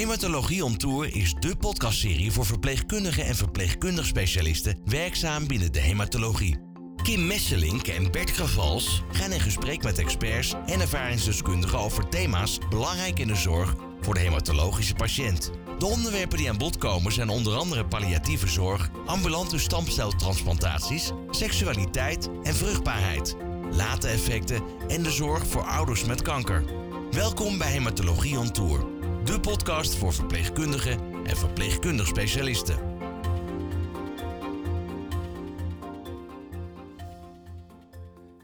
Hematologie on Tour is de podcastserie voor verpleegkundigen en verpleegkundig specialisten werkzaam binnen de hematologie. Kim Messelink en Bert Gravals gaan in gesprek met experts en ervaringsdeskundigen over thema's belangrijk in de zorg voor de hematologische patiënt. De onderwerpen die aan bod komen zijn onder andere palliatieve zorg, ambulante stamceltransplantaties, seksualiteit en vruchtbaarheid, late effecten en de zorg voor ouders met kanker. Welkom bij Hematologie on Tour, de podcast voor verpleegkundigen en verpleegkundig specialisten.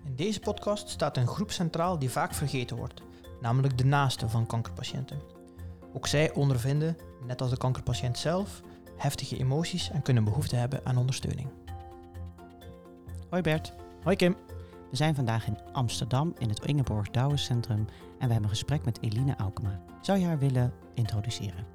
In deze podcast staat een groep centraal die vaak vergeten wordt, namelijk de naasten van kankerpatiënten. Ook zij ondervinden, net als de kankerpatiënt zelf, heftige emoties en kunnen behoefte hebben aan ondersteuning. Hoi Bert, Hoi Kim. we zijn vandaag in Amsterdam in het Ingeborg Douwen Centrum en we hebben een gesprek met Eline Aukema. Zou je haar willen introduceren?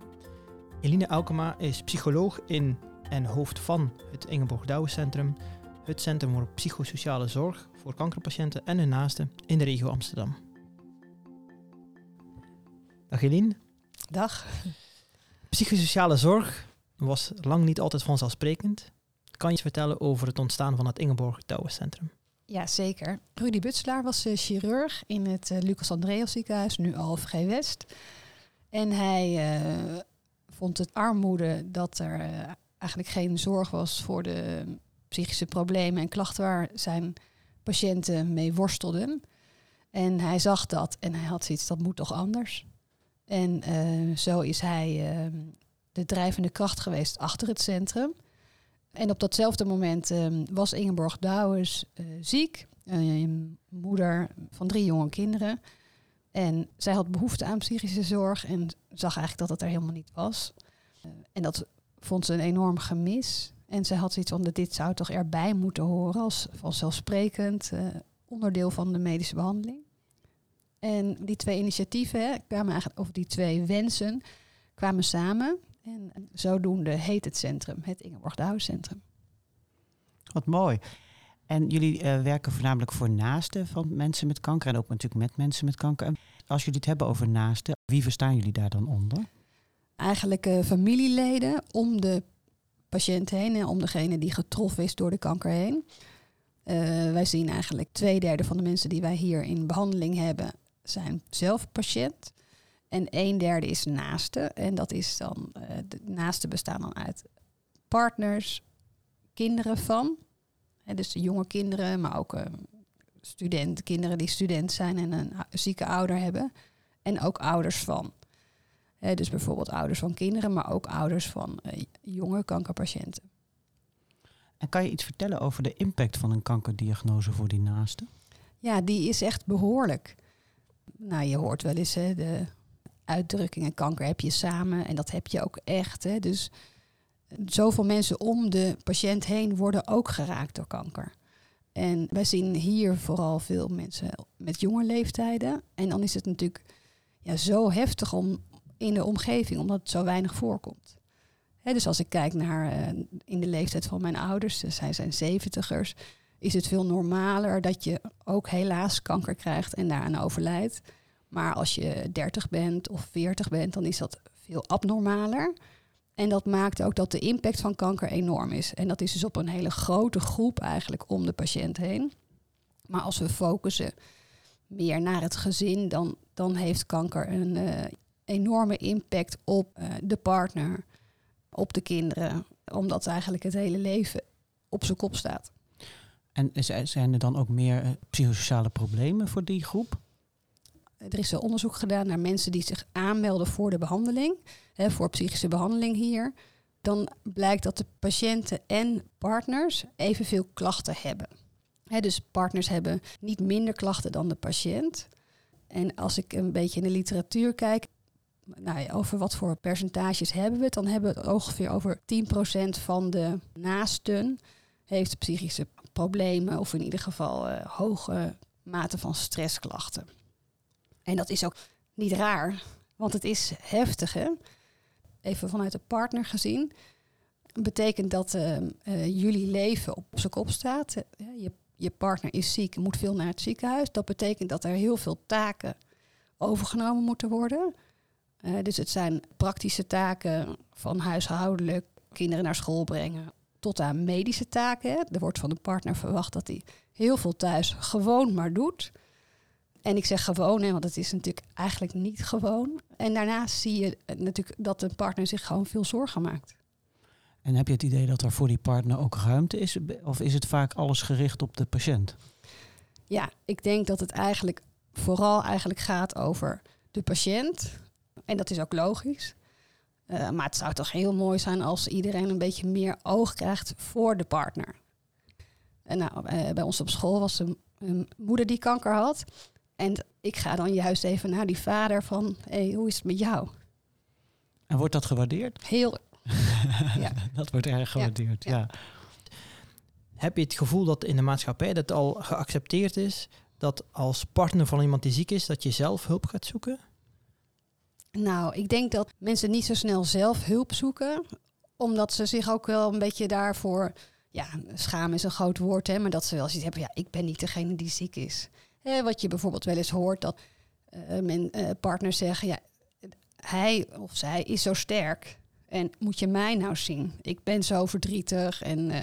Eline Aukema is psycholoog in en hoofd van het Ingeborg Douwen Centrum, het Centrum voor Psychosociale Zorg voor kankerpatiënten en hun naasten in de regio Amsterdam. Dag Eline. Dag. Psychosociale zorg was lang niet altijd vanzelfsprekend. Kan je iets vertellen over het ontstaan van het Ingeborg Douwen Centrum? Ja, zeker. Rudy Butselaar was eh, chirurg in het eh, Lucas Andreas ziekenhuis, nu ALFG West. En hij eh, vond het armoede dat er eh, eigenlijk geen zorg was voor de psychische problemen en klachten waar zijn patiënten mee worstelden. En hij zag dat en hij had zoiets, dat moet toch anders? En eh, zo is hij eh, de drijvende kracht geweest achter het centrum. En op datzelfde moment eh, was Ingeborg Douwes eh, ziek. Moeder van drie jonge kinderen. En zij had behoefte aan psychische zorg en zag eigenlijk dat het er helemaal niet was. Eh, en dat vond ze een enorm gemis. En ze had zoiets van, dit zou toch erbij moeten horen als vanzelfsprekend eh, onderdeel van de medische behandeling. En die twee initiatieven kwamen eigenlijk, of die twee wensen kwamen samen. En zodoende heet het centrum het Ingeborg Douwes Centrum. Wat mooi. En jullie eh, werken voornamelijk voor naasten van mensen met kanker en ook natuurlijk met mensen met kanker. Als jullie het hebben over naasten, wie verstaan jullie daar dan onder? Eigenlijk eh, familieleden om de patiënt heen en om degene die getroffen is door de kanker heen. Eh, wij zien eigenlijk twee derde van de mensen die wij hier in behandeling hebben, zijn zelf patiënt. En een derde is naaste. En dat is dan, de naasten bestaan dan uit partners, kinderen van. Dus jonge kinderen, maar ook eh, studenten, kinderen die student zijn en een zieke ouder hebben. En ook ouders van. Dus bijvoorbeeld ouders van kinderen, maar ook ouders van eh, jonge kankerpatiënten. En kan je iets vertellen over de impact van een kankerdiagnose voor die naasten? Ja, die is echt behoorlijk. Nou, je hoort wel eens hè, de uitdrukkingen kanker heb je samen en dat heb je ook echt. Hè. Dus zoveel mensen om de patiënt heen worden ook geraakt door kanker. En wij zien hier vooral veel mensen met jonge leeftijden. En dan is het natuurlijk ja, zo heftig om, in de omgeving, omdat het zo weinig voorkomt. Dus als ik kijk naar eh, in de leeftijd van mijn ouders, dus zij zijn zeventigers, is het veel normaler dat je ook helaas kanker krijgt en daaraan overlijdt. Maar als je 30 bent of 40 bent, dan is dat veel abnormaler. En dat maakt ook dat de impact van kanker enorm is. En dat is dus op een hele grote groep eigenlijk om de patiënt heen. Maar als we focussen meer naar het gezin, dan, dan heeft kanker een eh, enorme impact op eh, de partner, op de kinderen. Omdat eigenlijk het hele leven op zijn kop staat. En zijn er dan ook meer eh, psychosociale problemen voor die groep? Er is onderzoek gedaan naar mensen die zich aanmelden voor de behandeling, hè, voor psychische behandeling hier. Dan blijkt dat de patiënten en partners evenveel klachten hebben. Dus partners hebben niet minder klachten dan de patiënt. En als ik een beetje in de literatuur kijk, nou over wat voor percentages hebben we het, dan hebben we het ongeveer over 10% van de naasten heeft psychische problemen of in ieder geval eh, hoge mate van stressklachten. En dat is ook niet raar, want het is heftig. Hè? Even vanuit de partner gezien. Betekent dat eh, eh, jullie leven op zijn kop staat. Eh, je, je partner is ziek, moet veel naar het ziekenhuis. Dat betekent dat er heel veel taken overgenomen moeten worden. Dus het zijn praktische taken van huishoudelijk, kinderen naar school brengen, tot aan medische taken. Er wordt van de partner verwacht dat hij heel veel thuis gewoon maar doet. En ik zeg gewoon, hè, want het is natuurlijk eigenlijk niet gewoon. En daarnaast zie je natuurlijk dat de partner zich gewoon veel zorgen maakt. En heb je het idee dat er voor die partner ook ruimte is? Of is het vaak alles gericht op de patiënt? Ja, ik denk dat het eigenlijk vooral eigenlijk gaat over de patiënt. En dat is ook logisch. Uh, maar het zou toch heel mooi zijn als iedereen een beetje meer oog krijgt voor de partner. En nou, uh, bij ons op school was een, een, moeder die kanker had. En ik ga dan juist even naar die vader van, hey, hoe is het met jou? En wordt dat gewaardeerd? Heel. ja. Dat wordt erg gewaardeerd, ja. ja. Heb je het gevoel dat in de maatschappij dat al geaccepteerd is dat als partner van iemand die ziek is, dat je zelf hulp gaat zoeken? Nou, ik denk dat mensen niet zo snel zelf hulp zoeken, omdat ze zich ook wel een beetje daarvoor, ja, schamen is een groot woord, hè, maar dat ze wel zoiets hebben, ja, ik ben niet degene die ziek is. Wat je bijvoorbeeld wel eens hoort, dat uh, mijn uh, partners zeggen, ja, hij of zij is zo sterk. En moet je mij nou zien? Ik ben zo verdrietig en uh,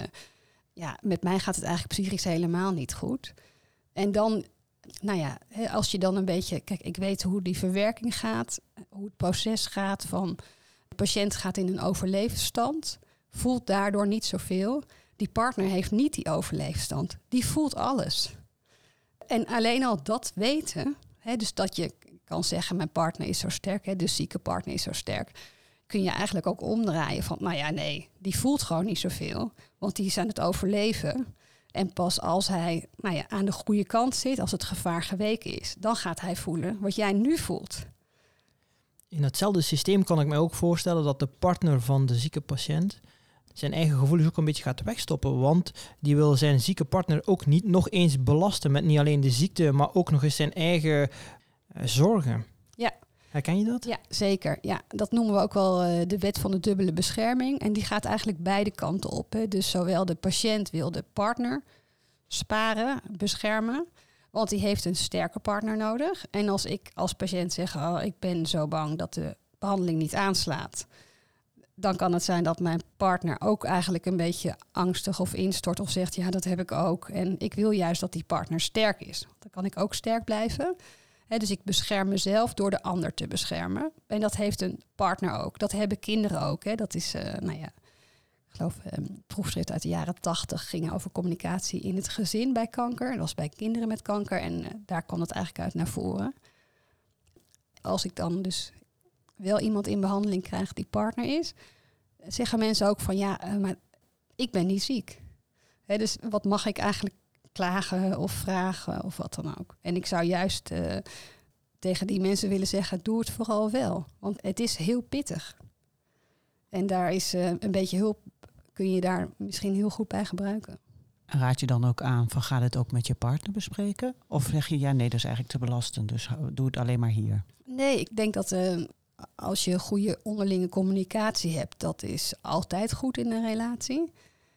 ja, met mij gaat het eigenlijk psychisch helemaal niet goed. En dan nou ja, als je dan een beetje, kijk, ik weet hoe die verwerking gaat, hoe het proces gaat van de patiënt gaat in een overleefstand, voelt daardoor niet zoveel. Die partner heeft niet die overleefstand, die voelt alles. En alleen al dat weten, hè, dus dat je kan zeggen, mijn partner is zo sterk, hè, de zieke partner is zo sterk, kun je eigenlijk ook omdraaien van, nou ja, nee, die voelt gewoon niet zoveel, want die is aan het overleven. En pas als hij nou ja, aan de goede kant zit, als het gevaar geweken is, dan gaat hij voelen wat jij nu voelt. In hetzelfde systeem kan ik me ook voorstellen dat de partner van de zieke patiënt zijn eigen gevoelens ook een beetje gaat wegstoppen. Want die wil zijn zieke partner ook niet nog eens belasten met niet alleen de ziekte, maar ook nog eens zijn eigen uh, zorgen. Ja. Herken je dat? Ja, zeker. Ja, dat noemen we ook wel uh, de wet van de dubbele bescherming. En die gaat eigenlijk beide kanten op. Hè. Dus zowel de patiënt wil de partner sparen, beschermen. Want die heeft een sterke partner nodig. En als ik als patiënt zeg, oh, ik ben zo bang dat de behandeling niet aanslaat. Dan kan het zijn dat mijn partner ook eigenlijk een beetje angstig of instort of zegt, ja, dat heb ik ook. En ik wil juist dat die partner sterk is. Dan kan ik ook sterk blijven dus ik bescherm mezelf door de ander te beschermen. En dat heeft een partner ook. Dat hebben kinderen ook. Dat is, uh, nou ja, ik geloof, een proefschrift uit de jaren tachtig ging over communicatie in het gezin bij kanker. Dat was bij kinderen met kanker en uh, daar kwam het eigenlijk uit naar voren. Als ik dan dus wel iemand in behandeling krijg die partner is, zeggen mensen ook van ja, uh, maar ik ben niet ziek. dus wat mag ik eigenlijk klagen of vragen of wat dan ook. En ik zou juist uh, tegen die mensen willen zeggen, doe het vooral wel. Want het is heel pittig. En daar is uh, een beetje hulp, kun je daar misschien heel goed bij gebruiken. Raad je dan ook aan van ga het ook met je partner bespreken? Of zeg je ja, nee, dat is eigenlijk te belastend, dus doe het alleen maar hier? Nee, ik denk dat uh, als je goede onderlinge communicatie hebt, dat is altijd goed in een relatie.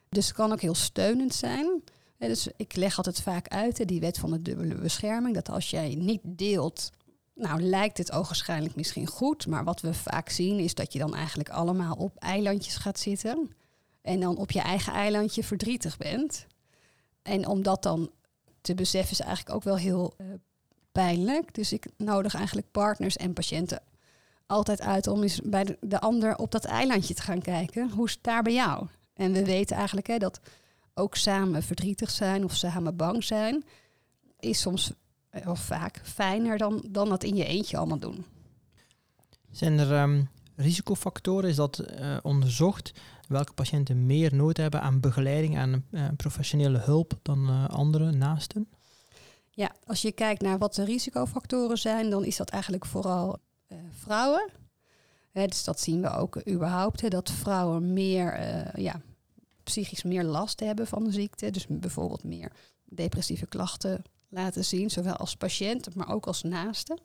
Dus het kan ook heel steunend zijn dus ik leg altijd vaak uit, die wet van de dubbele bescherming, dat als jij niet deelt, nou lijkt het ogenschijnlijk misschien goed, maar wat we vaak zien is dat je dan eigenlijk allemaal op eilandjes gaat zitten en dan op je eigen eilandje verdrietig bent. En om dat dan te beseffen is eigenlijk ook wel heel uh, pijnlijk. Dus ik nodig eigenlijk partners en patiënten altijd uit om eens bij de, de ander op dat eilandje te gaan kijken. Hoe is het daar bij jou? En we weten eigenlijk hè, dat ook samen verdrietig zijn of samen bang zijn, is soms eh, of vaak fijner dan, dan dat in je eentje allemaal doen. Zijn er um, risicofactoren? Is dat uh, onderzocht? Welke patiënten meer nood hebben aan begeleiding, aan uh, professionele hulp dan uh, andere naasten? Ja, als je kijkt naar wat de risicofactoren zijn, dan is dat eigenlijk vooral vrouwen. Hè, dus dat zien we ook überhaupt, hè, dat vrouwen meer ja, psychisch meer last hebben van de ziekte. Dus bijvoorbeeld meer depressieve klachten laten zien, zowel als patiënt, maar ook als naaste.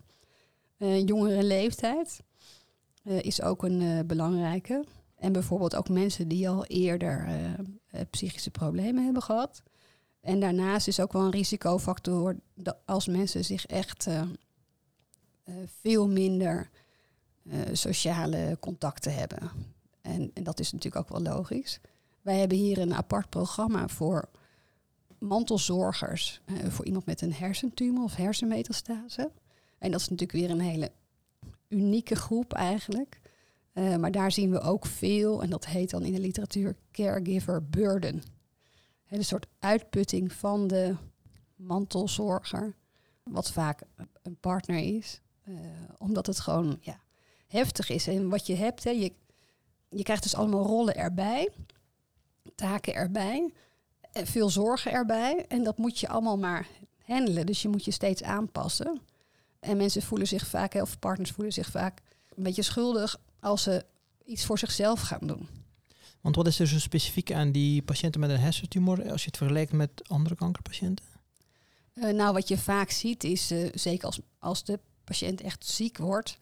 Uh, jongere leeftijd is ook een belangrijke. En bijvoorbeeld ook mensen die al eerder psychische problemen hebben gehad. En daarnaast is ook wel een risicofactor dat als mensen zich echt veel minder eh, sociale contacten hebben. En, en dat is natuurlijk ook wel logisch. Wij hebben hier een apart programma voor mantelzorgers. eh, voor iemand met een hersentumor of hersenmetastase. En dat is natuurlijk weer een hele unieke groep eigenlijk. Eh, maar daar zien we ook veel, en dat heet dan in de literatuur caregiver burden. Een soort uitputting van de mantelzorger, wat vaak een partner is, eh, omdat het gewoon ja, heftig is. En wat je hebt, hè, je, je krijgt dus allemaal rollen erbij, taken erbij, en veel zorgen erbij. En dat moet je allemaal maar handelen. Dus je moet je steeds aanpassen. En mensen voelen zich vaak, of partners voelen zich vaak een beetje schuldig als ze iets voor zichzelf gaan doen. Want wat is er zo specifiek aan die patiënten met een hersentumor als je het vergelijkt met andere kankerpatiënten? Uh, nou, wat je vaak ziet is, uh, zeker als, als de patiënt echt ziek wordt,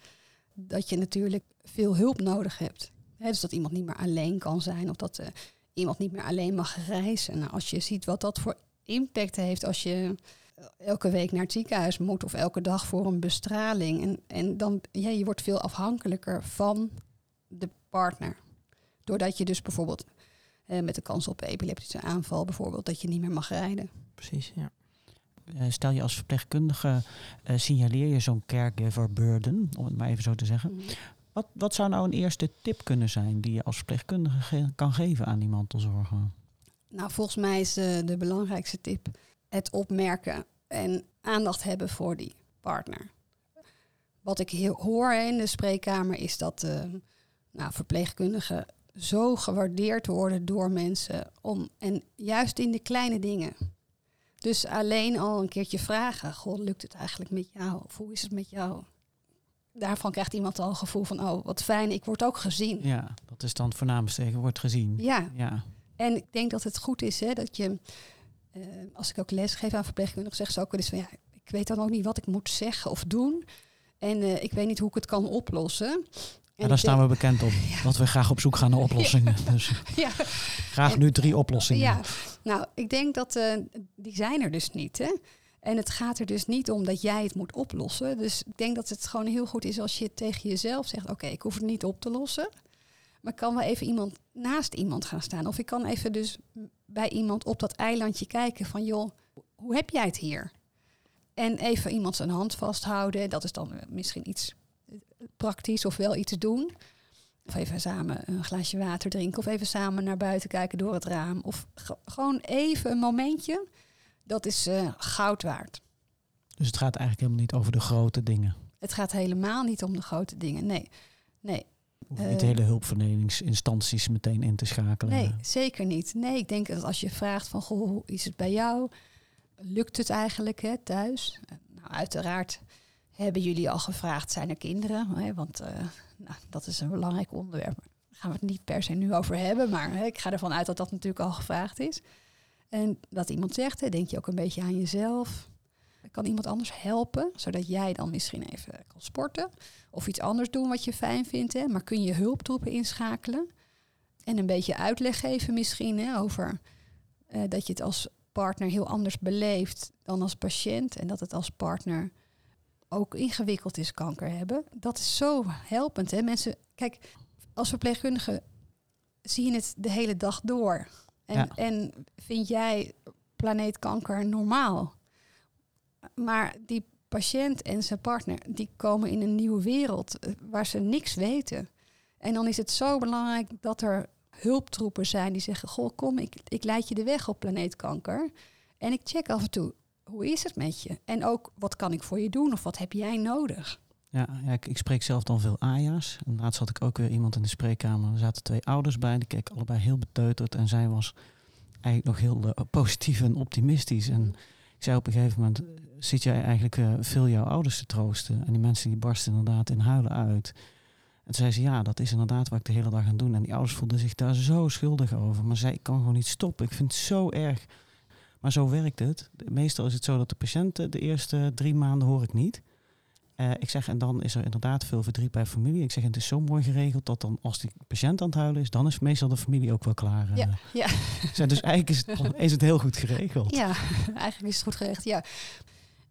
dat je natuurlijk veel hulp nodig hebt. Hè, dus dat iemand niet meer alleen kan zijn of dat uh, iemand niet meer alleen mag reizen. Nou, als je ziet wat dat voor impact heeft als je elke week naar het ziekenhuis moet of elke dag voor een bestraling. En, en dan, ja, je wordt veel afhankelijker van de partner. Doordat je dus bijvoorbeeld eh, met de kans op epileptische aanval bijvoorbeeld, dat je niet meer mag rijden. Precies, ja. Uh, stel je als verpleegkundige, uh, signaleer je zo'n caregiver burden, om het maar even zo te zeggen. Mm. Wat, wat zou nou een eerste tip kunnen zijn die je als verpleegkundige ge kan geven aan die mantelzorger? Nou, volgens mij is uh, de belangrijkste tip het opmerken en aandacht hebben voor die partner. Wat ik heel, hoor in de spreekkamer is dat uh, nou, verpleegkundigen zo gewaardeerd worden door mensen. Om, en juist in de kleine dingen. Dus alleen al een keertje vragen: Goh, lukt het eigenlijk met jou? Of hoe is het met jou? Daarvan krijgt iemand al een gevoel van: Oh, wat fijn, ik word ook gezien. Ja, dat is dan voornaamste: je wordt gezien. Ja. ja. En ik denk dat het goed is hè, dat je uh, als ik ook les geef aan verpleegkundigen, zeg ze ook wel eens van ja, ik weet dan ook niet wat ik moet zeggen of doen. En uh, ik weet niet hoe ik het kan oplossen. Ja, daar staan we bekend op. Ja. Dat we graag op zoek gaan naar oplossingen. Ja. Dus ja. graag en, nu drie oplossingen. Ja, nou, ik denk dat uh, die zijn er dus niet. Hè? En het gaat er dus niet om dat jij het moet oplossen. Dus ik denk dat het gewoon heel goed is als je tegen jezelf zegt: Oké, okay, ik hoef het niet op te lossen. Maar ik kan wel even iemand naast iemand gaan staan. Of ik kan even dus bij iemand op dat eilandje kijken van joh, hoe heb jij het hier? En even iemand zijn hand vasthouden. Dat is dan misschien iets praktisch of wel iets doen. Of even samen een glaasje water drinken. Of even samen naar buiten kijken door het raam. Of gewoon even een momentje. Dat is uh, goud waard. Dus het gaat eigenlijk helemaal niet over de grote dingen. Het gaat helemaal niet om de grote dingen. Nee. Nee, Hoef niet de hele hulpverleningsinstanties meteen in te schakelen. Nee, zeker niet. Nee, ik denk dat als je vraagt van, goh, hoe is het bij jou? Lukt het eigenlijk hè, thuis? Nou, uiteraard hebben jullie al gevraagd, zijn er kinderen? Want uh, nou, dat is een belangrijk onderwerp. Daar gaan we het niet per se nu over hebben, maar hè, ik ga ervan uit dat dat natuurlijk al gevraagd is. En dat iemand zegt, hè, denk je ook een beetje aan jezelf? Kan iemand anders helpen, zodat jij dan misschien even kan sporten of iets anders doen wat je fijn vindt. Hè? Maar kun je hulptroepen inschakelen en een beetje uitleg geven misschien hè, over uh, dat je het als partner heel anders beleeft dan als patiënt en dat het als partner ook ingewikkeld is kanker hebben. Dat is zo helpend. Hè? Mensen, kijk, als verpleegkundige zie je het de hele dag door. En, ja. en vind jij planeet kanker normaal? Maar die patiënt en zijn partner, die komen in een nieuwe wereld waar ze niks weten. En dan is het zo belangrijk dat er hulptroepen zijn die zeggen: Goh, kom, ik, ik leid je de weg op planeetkanker. En ik check af en toe, hoe is het met je? En ook, wat kan ik voor je doen of wat heb jij nodig? Ja, ja ik, ik, spreek zelf dan veel Aja's. En laatst had ik ook weer iemand in de spreekkamer. Er zaten twee ouders bij, die keken allebei heel beteuterd. En zij was eigenlijk nog heel uh, positief en optimistisch. En ik zei op een gegeven moment, zit jij eigenlijk uh, veel jouw ouders te troosten? En die mensen die barsten inderdaad in huilen uit. En toen zei ze, ja, dat is inderdaad wat ik de hele dag aan doen. En die ouders voelden zich daar zo schuldig over. Maar zij, ik kan gewoon niet stoppen. Ik vind het zo erg. Maar zo werkt het. Meestal is het zo dat de patiënten de eerste drie maanden hoor ik niet. Uh, ik zeg, en dan is er inderdaad veel verdriet bij familie. Ik zeg, het is zo mooi geregeld dat dan als die patiënt aan het huilen is, dan is meestal de familie ook wel klaar. Ja, uh, ja. Zeg, dus eigenlijk is het, is het heel goed geregeld. Ja, eigenlijk is het goed geregeld. Ja.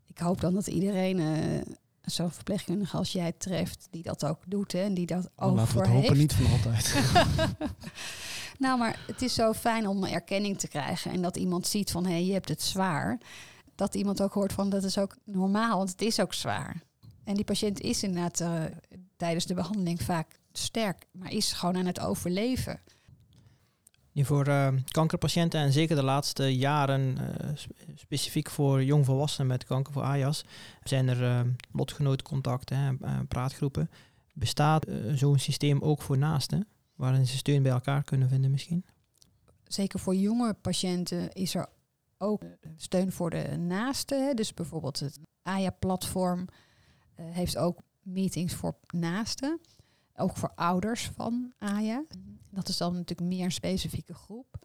Ik hoop dan dat iedereen uh, zo'n verpleegkundige als jij treft, die dat ook doet hè, en die dat ook laten we het hopen heeft. niet van altijd. nou, maar het is zo fijn om erkenning te krijgen en dat iemand ziet van hé, hey, je hebt het zwaar. Dat iemand ook hoort van dat is ook normaal, want het is ook zwaar. En die patiënt is inderdaad eh, tijdens de behandeling vaak sterk, maar is gewoon aan het overleven. Voor eh, kankerpatiënten en zeker de laatste jaren, eh, sp- specifiek voor jongvolwassenen met kanker voor AJAS, zijn er uh, lotgenootcontacten, eh, praatgroepen. Bestaat zo'n systeem ook voor naasten, waarin ze steun bij elkaar kunnen vinden misschien? Zeker voor jonge patiënten is er ook steun voor de naasten. Dus bijvoorbeeld het AYA-platform eh, heeft ook meetings voor naasten. Ook voor ouders van AYA. Dat is dan natuurlijk meer een specifieke groep.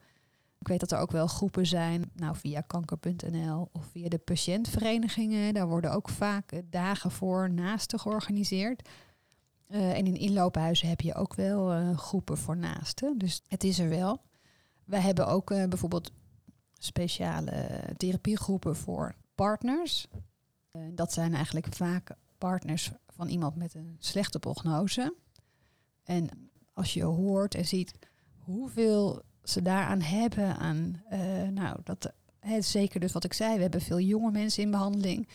Ik weet dat er ook wel groepen zijn, nou via kanker.nl of via de patiëntverenigingen. Daar worden ook vaak dagen voor naasten georganiseerd. Eh, en in inloophuizen heb je ook wel eh, groepen voor naasten. Dus het is er wel. Wij hebben ook eh, bijvoorbeeld speciale therapiegroepen voor partners. Dat zijn eigenlijk vaak partners van iemand met een slechte prognose. En als je hoort en ziet hoeveel ze daaraan hebben, aan, nou, dat, hè, zeker dus wat ik zei, we hebben veel jonge mensen in behandeling.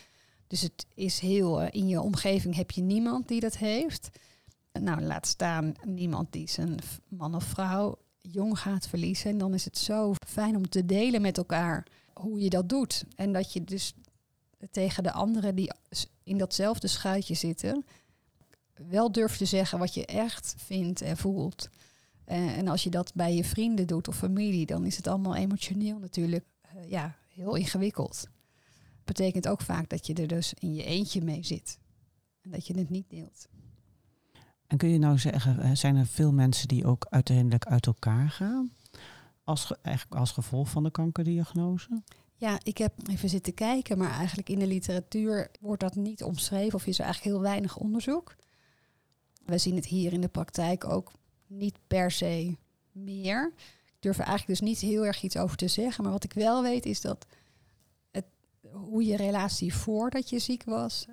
Dus het is heel, eh, in je omgeving heb je niemand die dat heeft. Nou, laat staan niemand die zijn man of vrouw jong gaat verliezen. En dan is het zo fijn om te delen met elkaar hoe je dat doet. En dat je dus tegen de anderen die in datzelfde schuitje zitten, wel durft te zeggen wat je echt vindt en voelt. Eh, en als je dat bij je vrienden doet of familie, dan is het allemaal emotioneel natuurlijk eh, ja, heel ingewikkeld. Betekent ook vaak dat je er dus in je eentje mee zit. En dat je het niet deelt. En kun je nou zeggen, zijn er veel mensen die ook uiteindelijk uit elkaar gaan? Als, ge- eigenlijk als gevolg van de kankerdiagnose? Ja, ik heb even zitten kijken, maar eigenlijk in de literatuur wordt dat niet omschreven of is er eigenlijk heel weinig onderzoek. We zien het hier in de praktijk ook niet per se meer. Ik durf er eigenlijk dus niet heel erg iets over te zeggen, maar wat ik wel weet is dat hoe je relatie voordat je ziek was,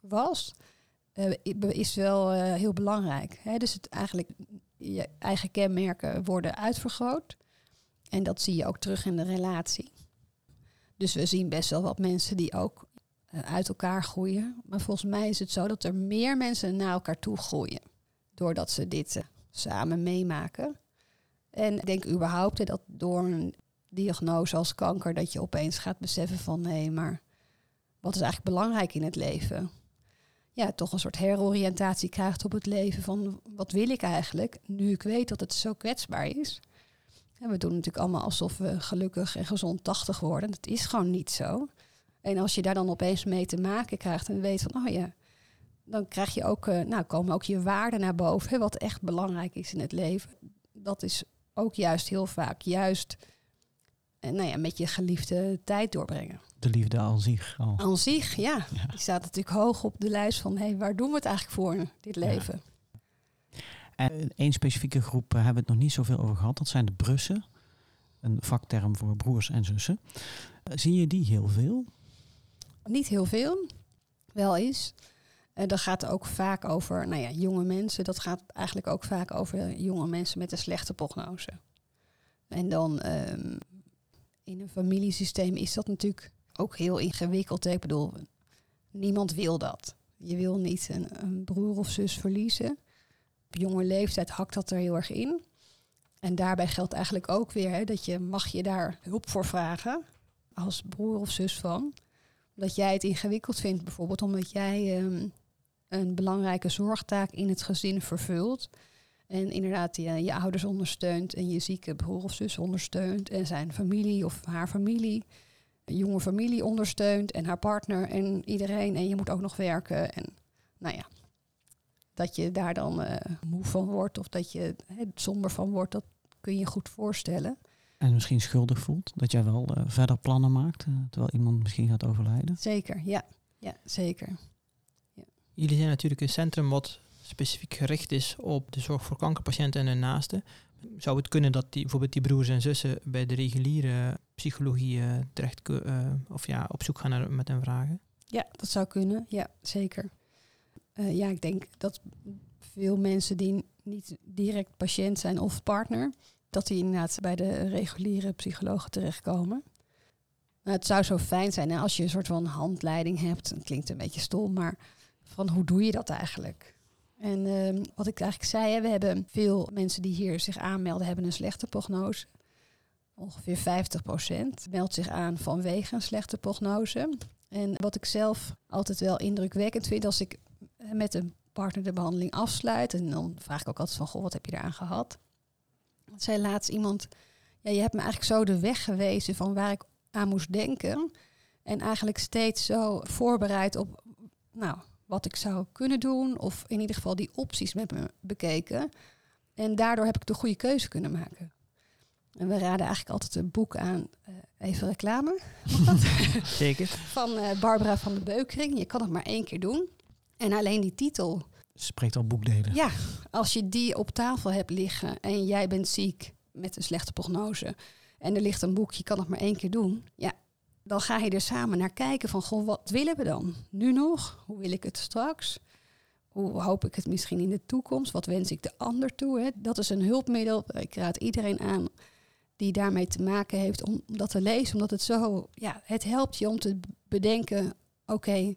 was eh, is wel eh, heel belangrijk. Hè? Dus het eigenlijk je eigen kenmerken worden uitvergroot. En dat zie je ook terug in de relatie. Dus we zien best wel wat mensen die ook eh, uit elkaar groeien. Maar volgens mij is het zo dat er meer mensen naar elkaar toe groeien. Doordat ze dit samen meemaken. En ik denk überhaupt dat door een diagnose als kanker... dat je opeens gaat beseffen van... hé, maar wat is eigenlijk belangrijk in het leven? Ja, toch een soort heroriëntatie krijgt op het leven van... wat wil ik eigenlijk, nu ik weet dat het zo kwetsbaar is... En we doen natuurlijk allemaal alsof we gelukkig en gezond 80 worden. Dat is gewoon niet zo. En als je daar dan opeens mee te maken krijgt en weet van, oh ja, dan krijg je ook, eh, nou, komen ook je waarden naar boven, wat echt belangrijk is in het leven. Dat is ook juist heel vaak juist, nou ja, met je geliefde tijd doorbrengen. De liefde aan zich al. Aan zich, ja, Ja. die staat natuurlijk hoog op de lijst van, hey, waar doen we het eigenlijk voor, dit leven? En één specifieke groep eh, hebben we het nog niet zoveel over gehad. Dat zijn de Brussen. Een vakterm voor broers en zussen. Eh, zie je die heel veel? Niet heel veel, wel eens. En dat gaat ook vaak over nou ja, jonge mensen. Dat gaat eigenlijk ook vaak over jonge mensen met een slechte prognose. En dan ehm, in een familiesysteem is dat natuurlijk ook heel ingewikkeld. hè. Ik bedoel, niemand wil dat. Je wil niet een, broer of zus verliezen. Op jonge leeftijd hakt dat er heel erg in. En daarbij geldt eigenlijk ook weer hè, dat je mag je daar hulp voor vragen als broer of zus van dat jij het ingewikkeld vindt, bijvoorbeeld omdat jij ehm, een belangrijke zorgtaak in het gezin vervult. En inderdaad je, je ouders ondersteunt en je zieke broer of zus ondersteunt. En zijn familie of haar familie, een jonge familie ondersteunt. En haar partner en iedereen. En je moet ook nog werken. En nou ja, dat je daar dan eh, moe van wordt of dat je hè, somber van wordt, dat kun je goed voorstellen. En misschien schuldig voelt dat jij wel eh, verder plannen maakt. eh, terwijl iemand misschien gaat overlijden. Zeker, ja. Ja, zeker. Jullie zijn natuurlijk een centrum wat specifiek gericht is op de zorg voor kankerpatiënten en hun naasten. Zou het kunnen dat die, bijvoorbeeld die broers en zussen bij de reguliere psychologie eh, terecht eh, of ja, op zoek gaan naar, met hun vragen? Ja, dat zou kunnen. Ja, zeker. Eh, ja, ik denk dat veel mensen die niet direct patiënt zijn of partner, dat die inderdaad bij de reguliere psychologen terechtkomen. Nou, het zou zo fijn zijn als je een soort van handleiding hebt. Het klinkt een beetje stom, maar van hoe doe je dat eigenlijk? En ehm, wat ik eigenlijk zei, we hebben veel mensen die hier zich aanmelden, hebben een slechte prognose. Ongeveer 50% meldt zich aan vanwege een slechte prognose. En wat ik zelf altijd wel indrukwekkend vind, als ik met een partner de behandeling afsluit, en dan vraag ik ook altijd van, goh, wat heb je eraan gehad? Zij laatst iemand, ja, je hebt me eigenlijk zo de weg gewezen van waar ik aan moest denken. En eigenlijk steeds zo voorbereid op, nou, wat ik zou kunnen doen, of in ieder geval die opties met me bekeken. En daardoor heb ik de goede keuze kunnen maken. En we raden eigenlijk altijd een boek aan, uh, even reclame, Zeker. van uh, Barbara van de Beukering. Je kan het maar één keer doen. En alleen die titel, Spreekt al boekdelen. ja, als je die op tafel hebt liggen en jij bent ziek met een slechte prognose en er ligt een boek, je kan het maar één keer doen, ja, dan ga je er samen naar kijken van, goh, wat willen we dan? Nu nog? Hoe wil ik het straks? Hoe hoop ik het misschien in de toekomst? Wat wens ik de ander toe? Hè? Dat is een hulpmiddel. Ik raad iedereen aan die daarmee te maken heeft om dat te lezen, omdat het zo, ja, het helpt je om te bedenken, oké,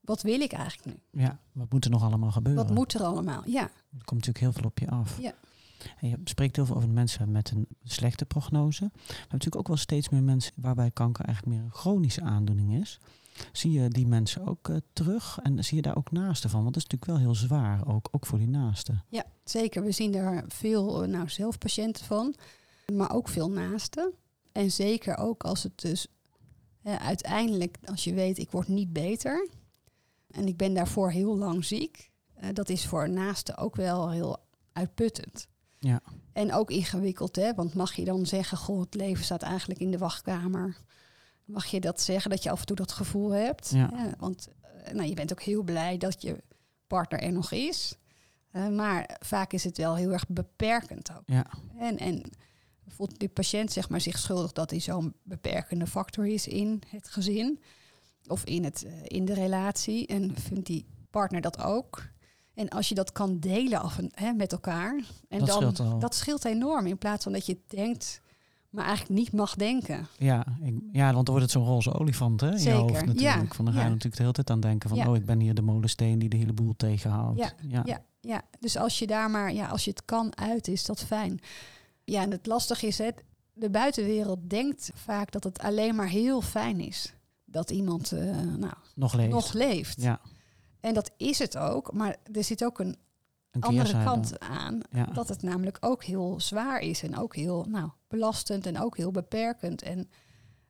wat wil ik eigenlijk nu? Ja, wat moet er nog allemaal gebeuren? Wat moet er allemaal? Ja, Er komt natuurlijk heel veel op je af. Ja. Je spreekt heel veel over mensen met een slechte prognose. We hebben natuurlijk ook wel steeds meer mensen waarbij kanker eigenlijk meer een chronische aandoening is. Zie je die mensen ook eh, terug en zie je daar ook naasten van? Want dat is natuurlijk wel heel zwaar, ook, ook voor die naasten. ja, zeker. We zien daar veel, eh, nou, zelf patiënten van, maar ook veel naasten. En zeker ook als het dus uiteindelijk, als je weet, ik word niet beter en ik ben daarvoor heel lang ziek, eh, dat is voor naasten ook wel heel uitputtend. Ja. En ook ingewikkeld, hè? want mag je dan zeggen, goh, het leven staat eigenlijk in de wachtkamer. Mag je dat zeggen, dat je af en toe dat gevoel hebt? Ja. want eh, nou, je bent ook heel blij dat je partner er nog is. Eh, maar vaak is het wel heel erg beperkend ook. Ja. En, en voelt de patiënt zeg maar, zich schuldig dat hij zo'n beperkende factor is in het gezin of in, het, eh, in de relatie. En vindt die partner dat ook. En als je dat kan delen af en, hè, met elkaar, en Dat dan, scheelt dat scheelt enorm. In plaats van dat je denkt, maar eigenlijk niet mag denken. Ja, ik, ja, want dan wordt het zo'n roze olifant hè, in Zeker, je hoofd natuurlijk. ja, Van dan ga je ja. natuurlijk de hele tijd aan denken van... Ja. oh, ik ben hier de molensteen die de hele boel tegenhoudt. Ja, ja. Ja, ja, dus als je daar maar, ja, als je het kan uit, is dat fijn. Ja, en het lastige is, het, de buitenwereld denkt vaak dat het alleen maar heel fijn is. Dat iemand eh, nou, Nog leeft. nog leeft. Ja, En dat is het ook, maar er zit ook een een andere kant aan. Ja. Dat het namelijk ook heel zwaar is en ook heel nou, belastend en ook heel beperkend. En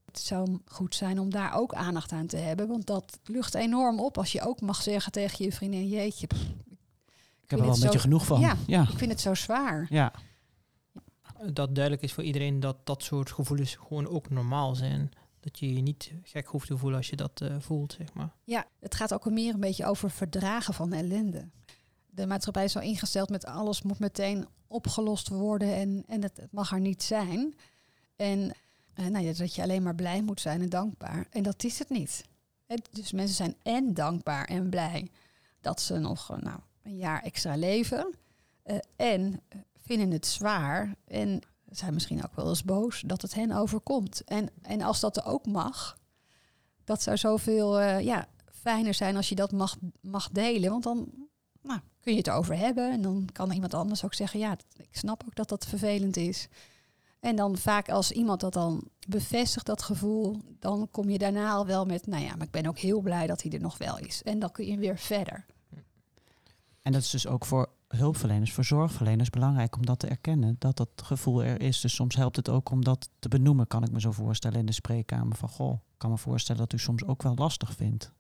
het zou goed zijn om daar ook aandacht aan te hebben, want dat lucht enorm op als je ook mag zeggen tegen je vriendin, jeetje, pff, Ik heb er wel een beetje zo- genoeg van. Ja. ja. ik vind het zo zwaar. ja. Dat duidelijk is voor iedereen dat dat soort gevoelens gewoon ook normaal zijn. Dat je je niet gek hoeft te voelen als je dat eh, voelt, zeg maar. Ja, het gaat ook meer een beetje over verdragen van ellende. De maatschappij is zo ingesteld met alles moet meteen opgelost worden en, en het, mag er niet zijn. En eh, nou ja, dat je alleen maar blij moet zijn en dankbaar. En dat is het niet. Dus mensen zijn en dankbaar en blij dat ze nog eh, nou, een jaar extra leven. en vinden het zwaar en zijn misschien ook wel eens boos dat het hen overkomt. En, en als dat er ook mag, dat zou zoveel eh, ja, fijner zijn als je dat mag, mag delen. Want dan nou, kun je het over hebben. En dan kan iemand anders ook zeggen, ja, ik snap ook dat dat vervelend is. En dan vaak als iemand dat dan bevestigt, dat gevoel, dan kom je daarna al wel met, nou ja, maar ik ben ook heel blij dat hij er nog wel is. En dan kun je weer verder. En dat is dus ook voor hulpverleners, voor zorgverleners belangrijk om dat te erkennen, dat dat gevoel er is. Dus soms helpt het ook om dat te benoemen, kan ik me zo voorstellen in de spreekkamer. Van goh, ik kan me voorstellen dat u soms ook wel lastig vindt.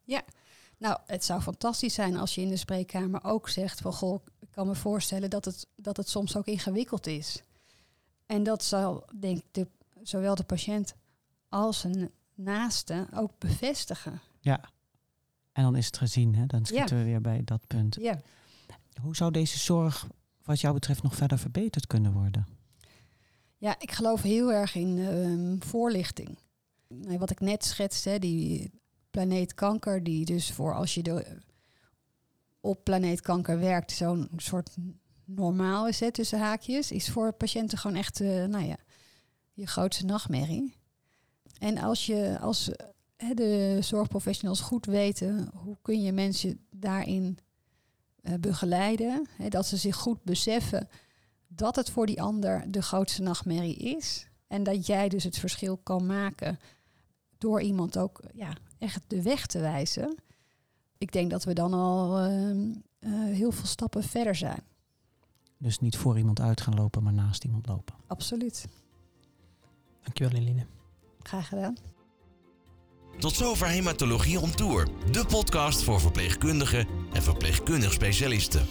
Nou, het zou fantastisch zijn als je in de spreekkamer ook zegt van goh, ik kan me voorstellen dat het, dat het soms ook ingewikkeld is. En dat zal, denk ik, de, zowel de patiënt als een naaste ook bevestigen. Ja. En dan is het gezien, hè? dan schieten we weer bij dat punt. Ja. Hoe zou deze zorg wat jou betreft nog verder verbeterd kunnen worden? Ja, ik geloof heel erg in ehm, voorlichting. Wat ik net schetste, die planeet kanker, die dus voor als je op planeet kanker werkt, zo'n soort normaal is, hè, tussen haakjes, is voor patiënten gewoon echt, uh, nou ja, je grootste nachtmerrie. En als je als hè, de zorgprofessionals goed weten hoe kun je mensen daarin uh, begeleiden, hè, dat ze zich goed beseffen dat het voor die ander de grootste nachtmerrie is. En dat jij dus het verschil kan maken door iemand ook ja, echt de weg te wijzen. Ik denk dat we dan al uh, heel veel stappen verder zijn. Dus niet voor iemand uit gaan lopen, maar naast iemand lopen. Absoluut. Dankjewel, Eline. Graag gedaan. Tot zover Hematologie on Tour, de podcast voor verpleegkundigen en verpleegkundig specialisten.